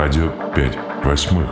Радио 5 восьмых.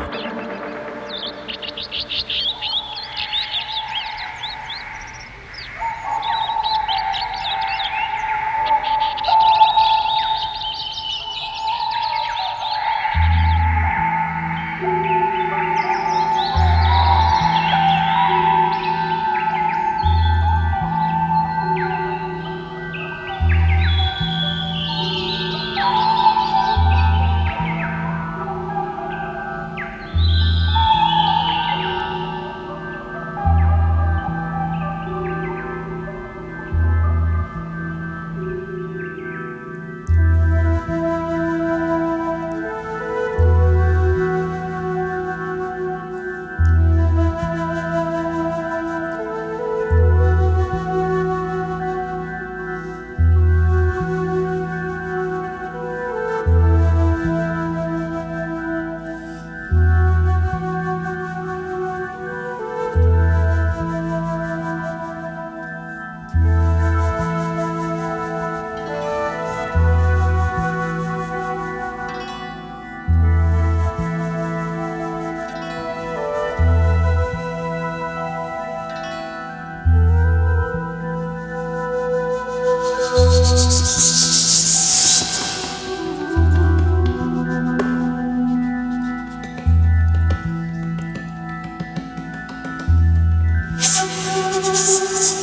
Jesus.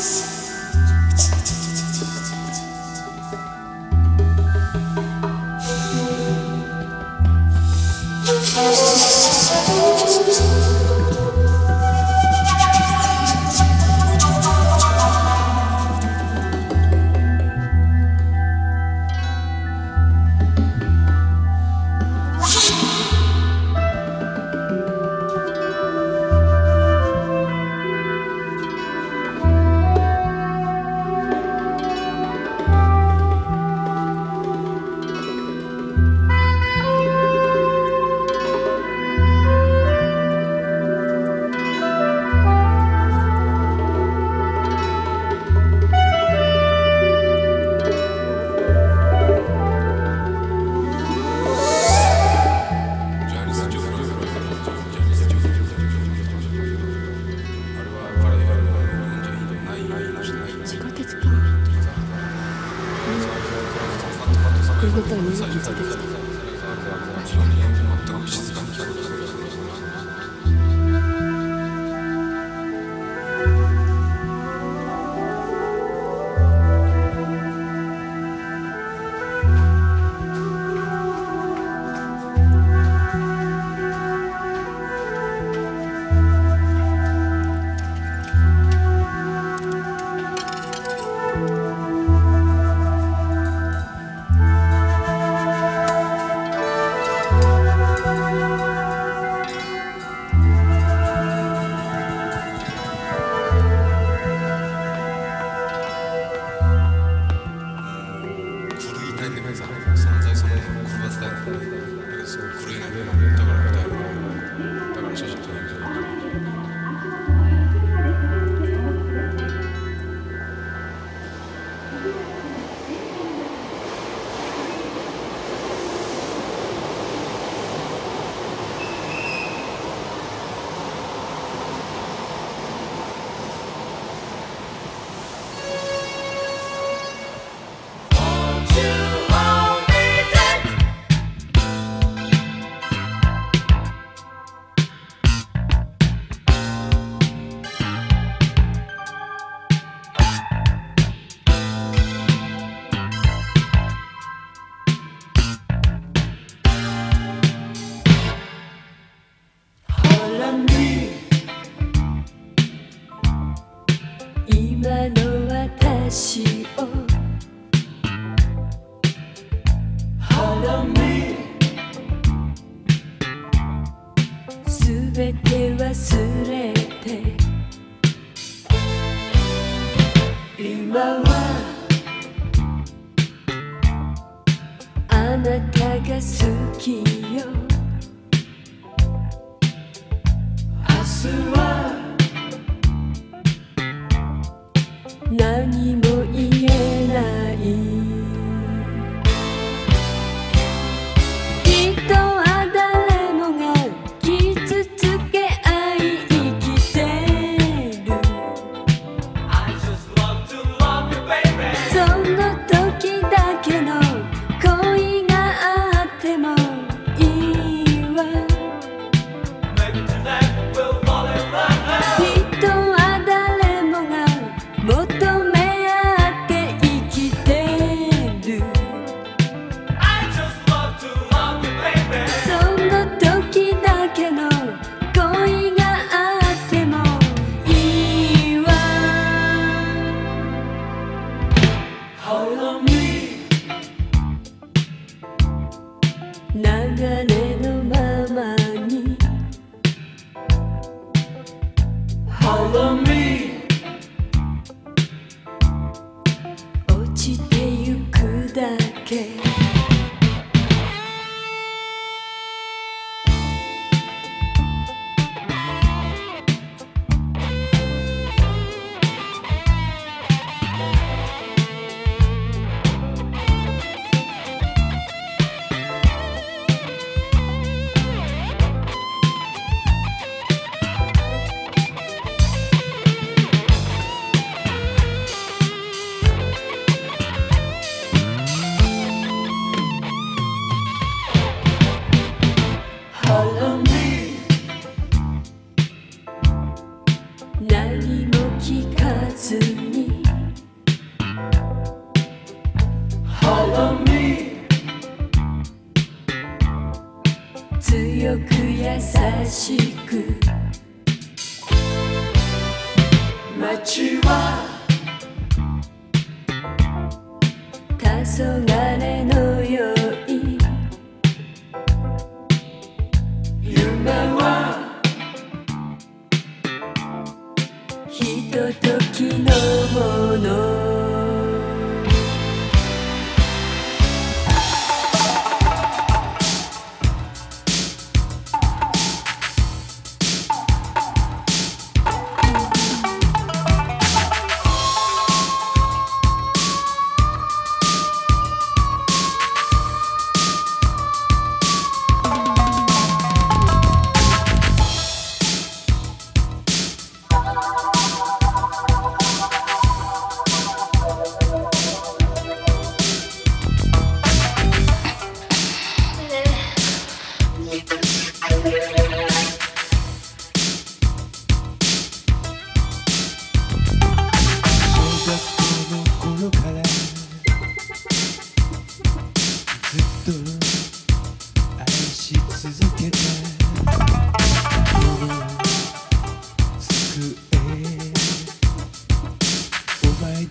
не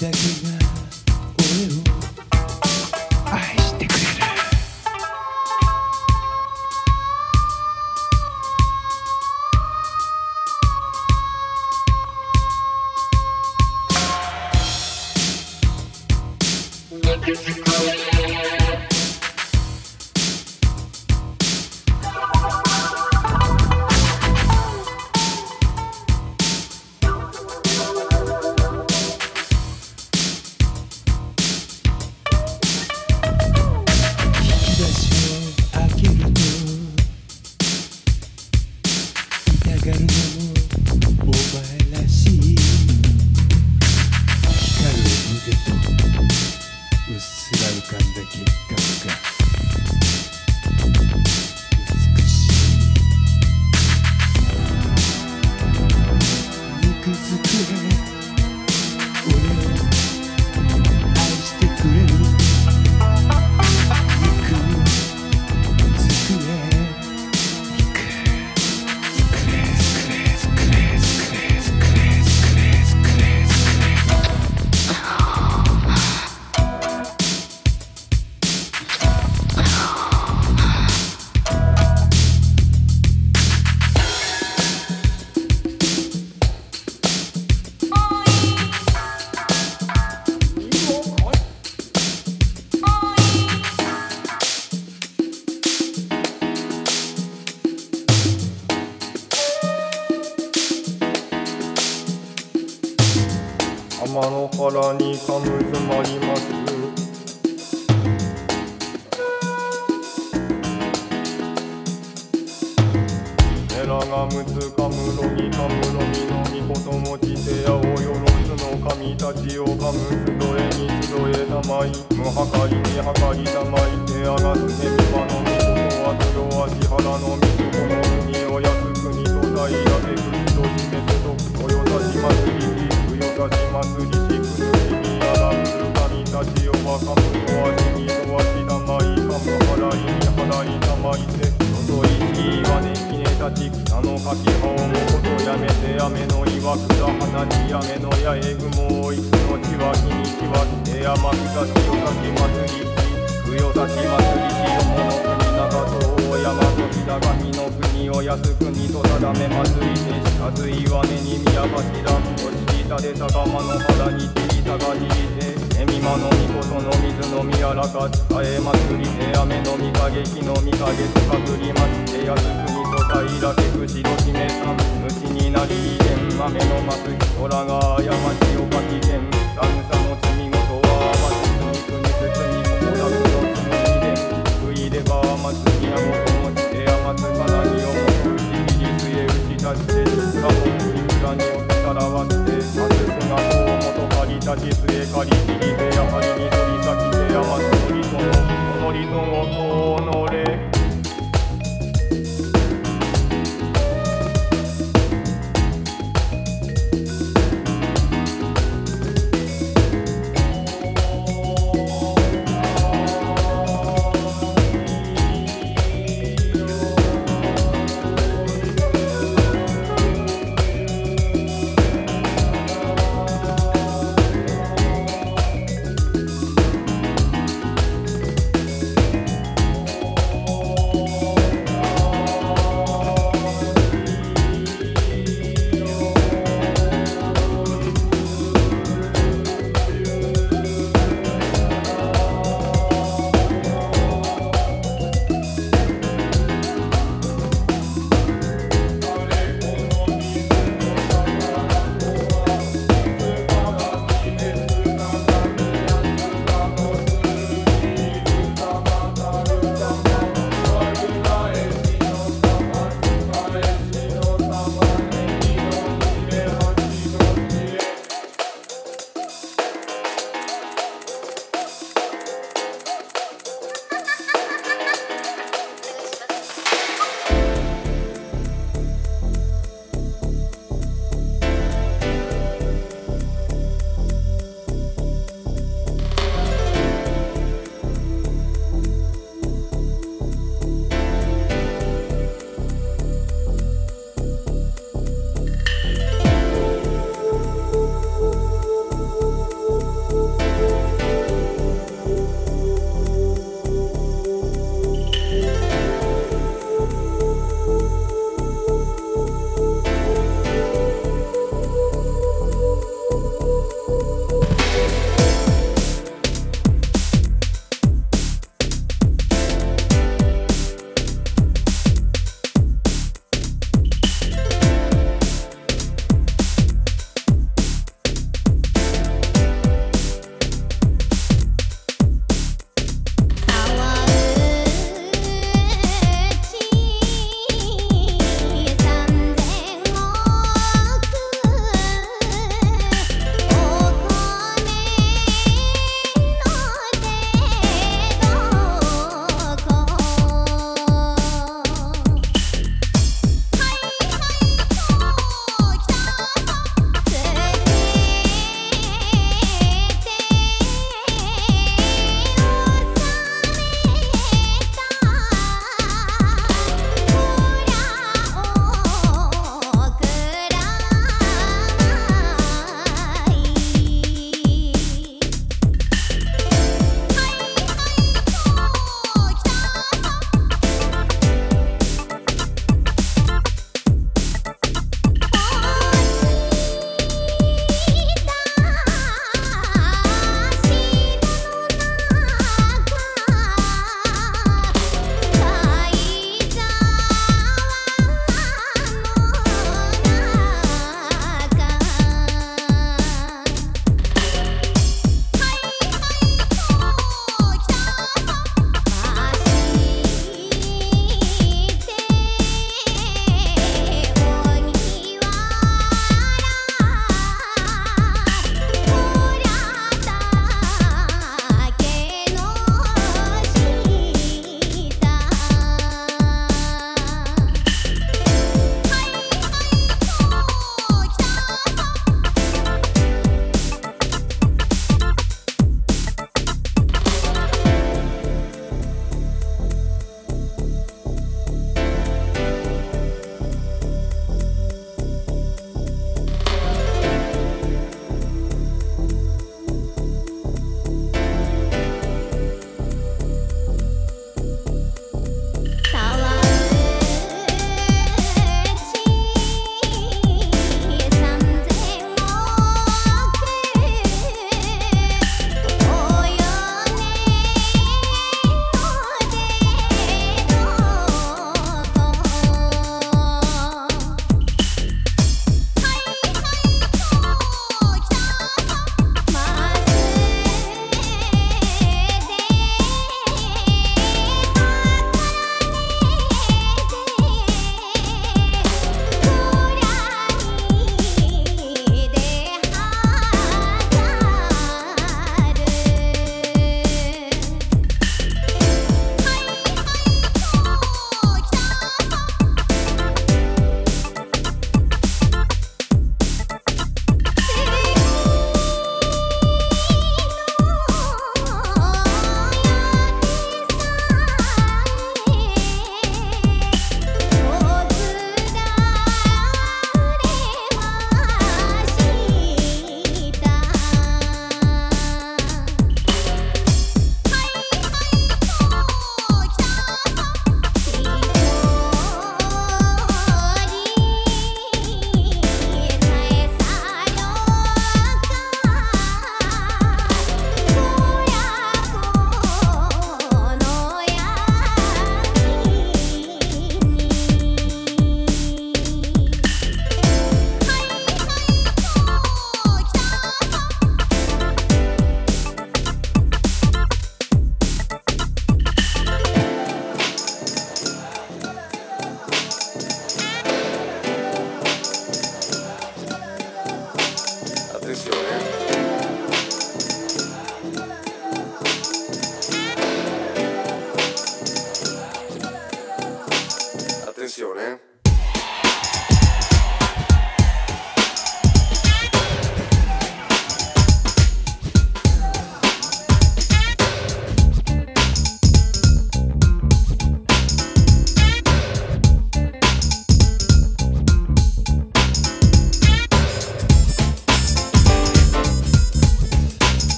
protect me. 天の原にかむずまりますエラがむつかむろみかむろみのみこともちてやおよろずの神たちをかむすどえにすどえたまい無はかりにはかりたまいてあがすへみばのみことはとよ足原のみこの海をやす国と平らけ口と示せとくとよたし祭り出しまくりしくしみやらす旅たちをばかむおわしにとわしだまいかは払いに払いたまいせのぞいきいわねきねたち草のかきはをもことやめてやめのいわくだ花にやめのやえぐもおいつのちわきにちはきてやまくたちよさきまつりふよたきまつりしよものくみなかとおやまとひだがみのくにをやすくにとただめまつりてしかずいわねにみやまきらんとちお敷下で高間の肌に切りたがりて恵み間の御事の水のみやらか伝え祭りて雨の御影火の御影とかぶりまして安国と平けくしどしめさん虫になり天豆のまつ人らが過ちをかき天寒さの罪事は待つ国国つにここ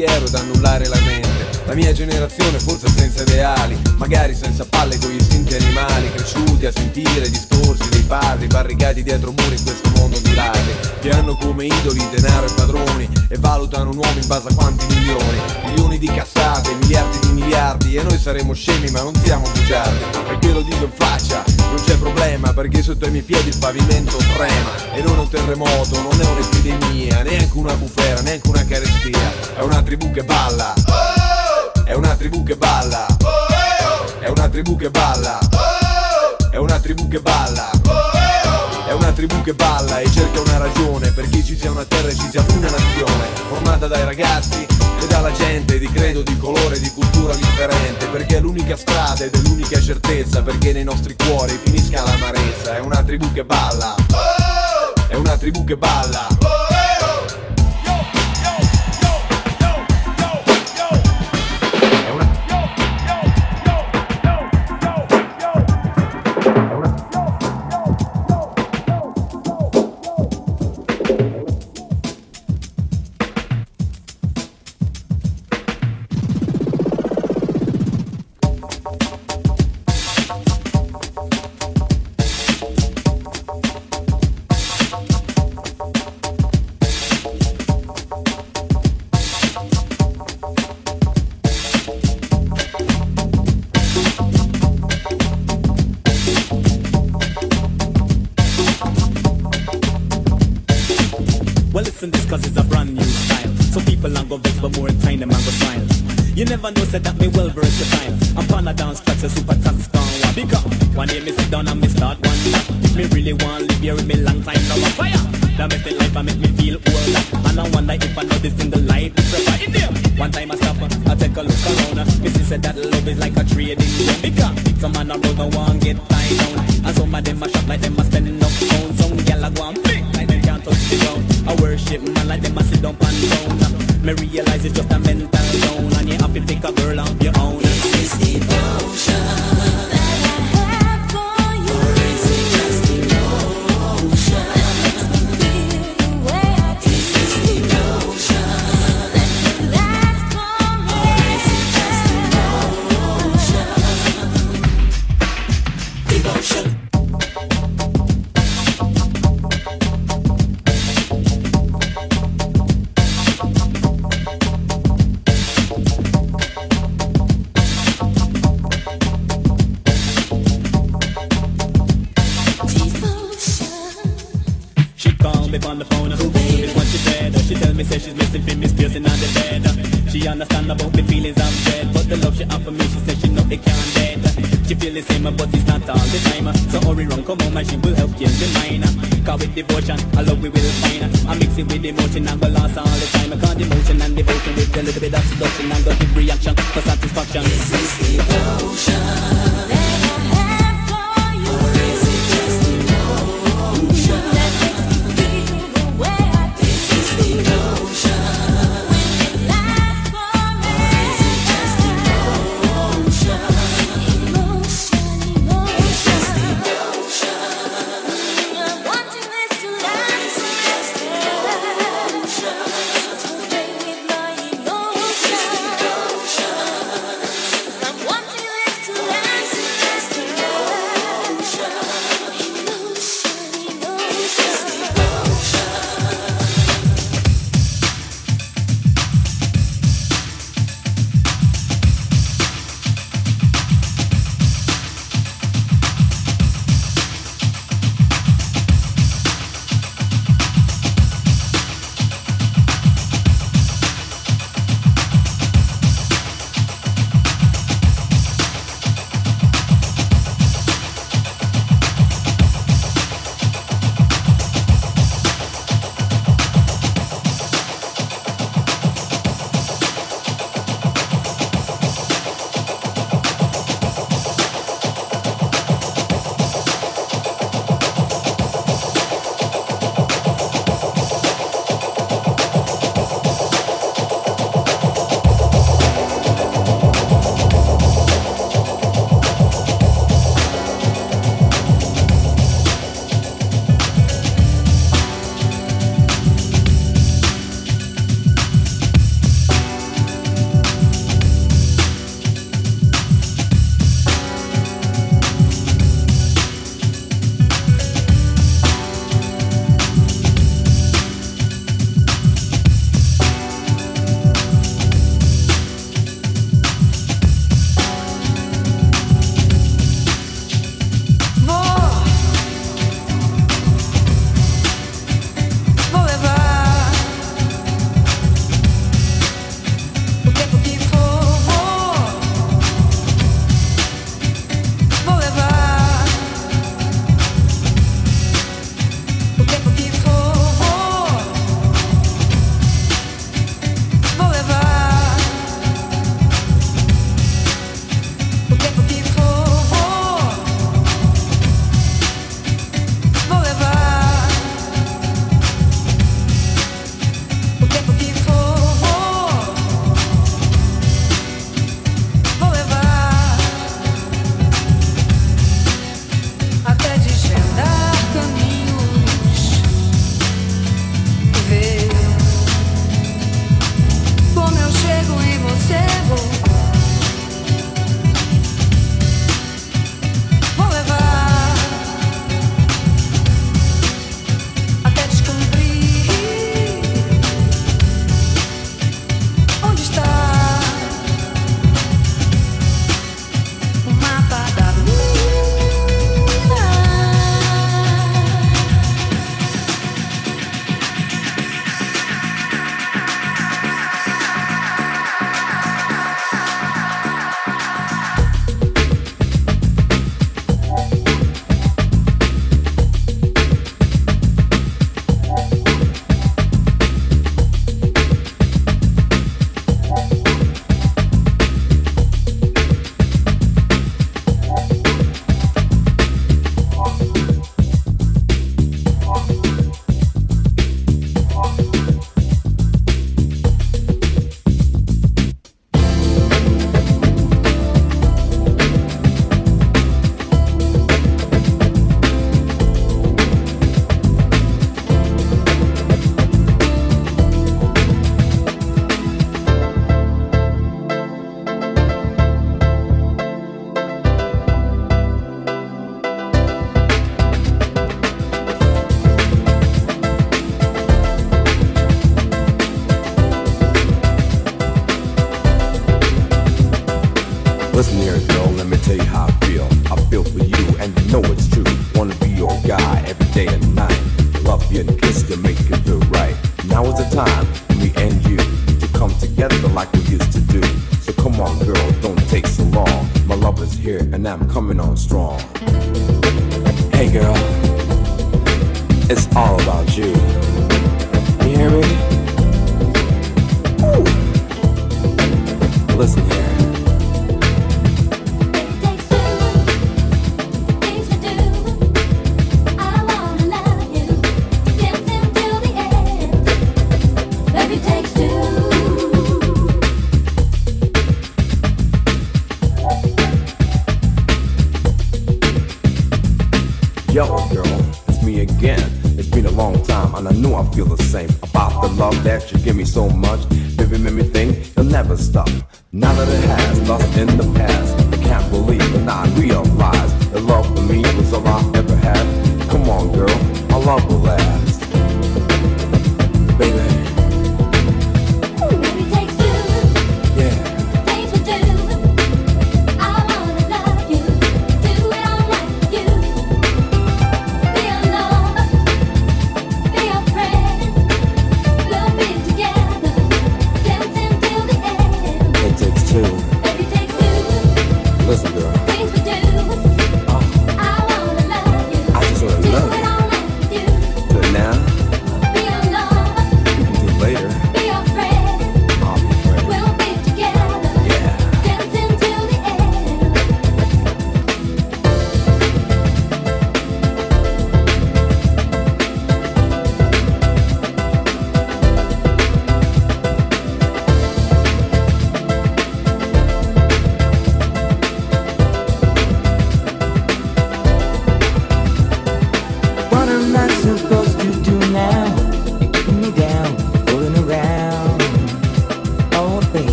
pensiero ed annullare la mente. La mia generazione forse senza ideali Magari senza palle con gli istinti animali Cresciuti a sentire discorsi dei padri Barricati dietro muri in questo mondo di ladri Che hanno come idoli denaro e padroni E valutano un uomo in base a quanti milioni. Milioni di cassate, miliardi di miliardi E noi saremo scemi ma non siamo bugiardi. E te lo dico in faccia, non c'è problema Perché sotto i miei piedi il pavimento trema. E non è un terremoto, non è un'epidemia Neanche una bufera, neanche una carestia. È una tribù che balla. È una tribù che balla. È una tribù che balla. È una tribù che balla. È una tribù che balla e cerca una ragione Perché ci sia una terra e ci sia una nazione Formata dai ragazzi e dalla gente Di credo, di colore, di cultura differente Perché è l'unica strada ed è l'unica certezza Perché nei nostri cuori finisca l'amarezza È una tribù che balla. È una tribù che balla She understand about the feelings I'm dread, but the love she offer me, she said she know it can't dead. She feel the same, but it's not all the time. So hurry run, come home and she will help change the mind. Cause with devotion, I love we will find. I mix it with emotion and go last all the time. Cause devotion and devotion with a little bit of seduction and go give reaction for satisfaction. This is devotion.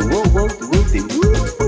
the whoa, whoa, the whoa, whoa.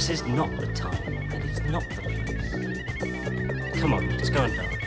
This is not the time, and it's not the place. Come on, let's go and dance.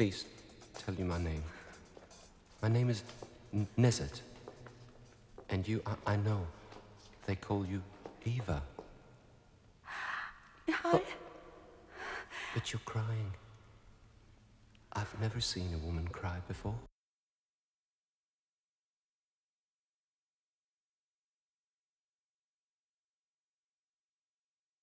Let me at least tell you my name. My name is N- Nezet. And you, I, I know, they call you Eva. I, But you're crying. I've never seen a woman cry before.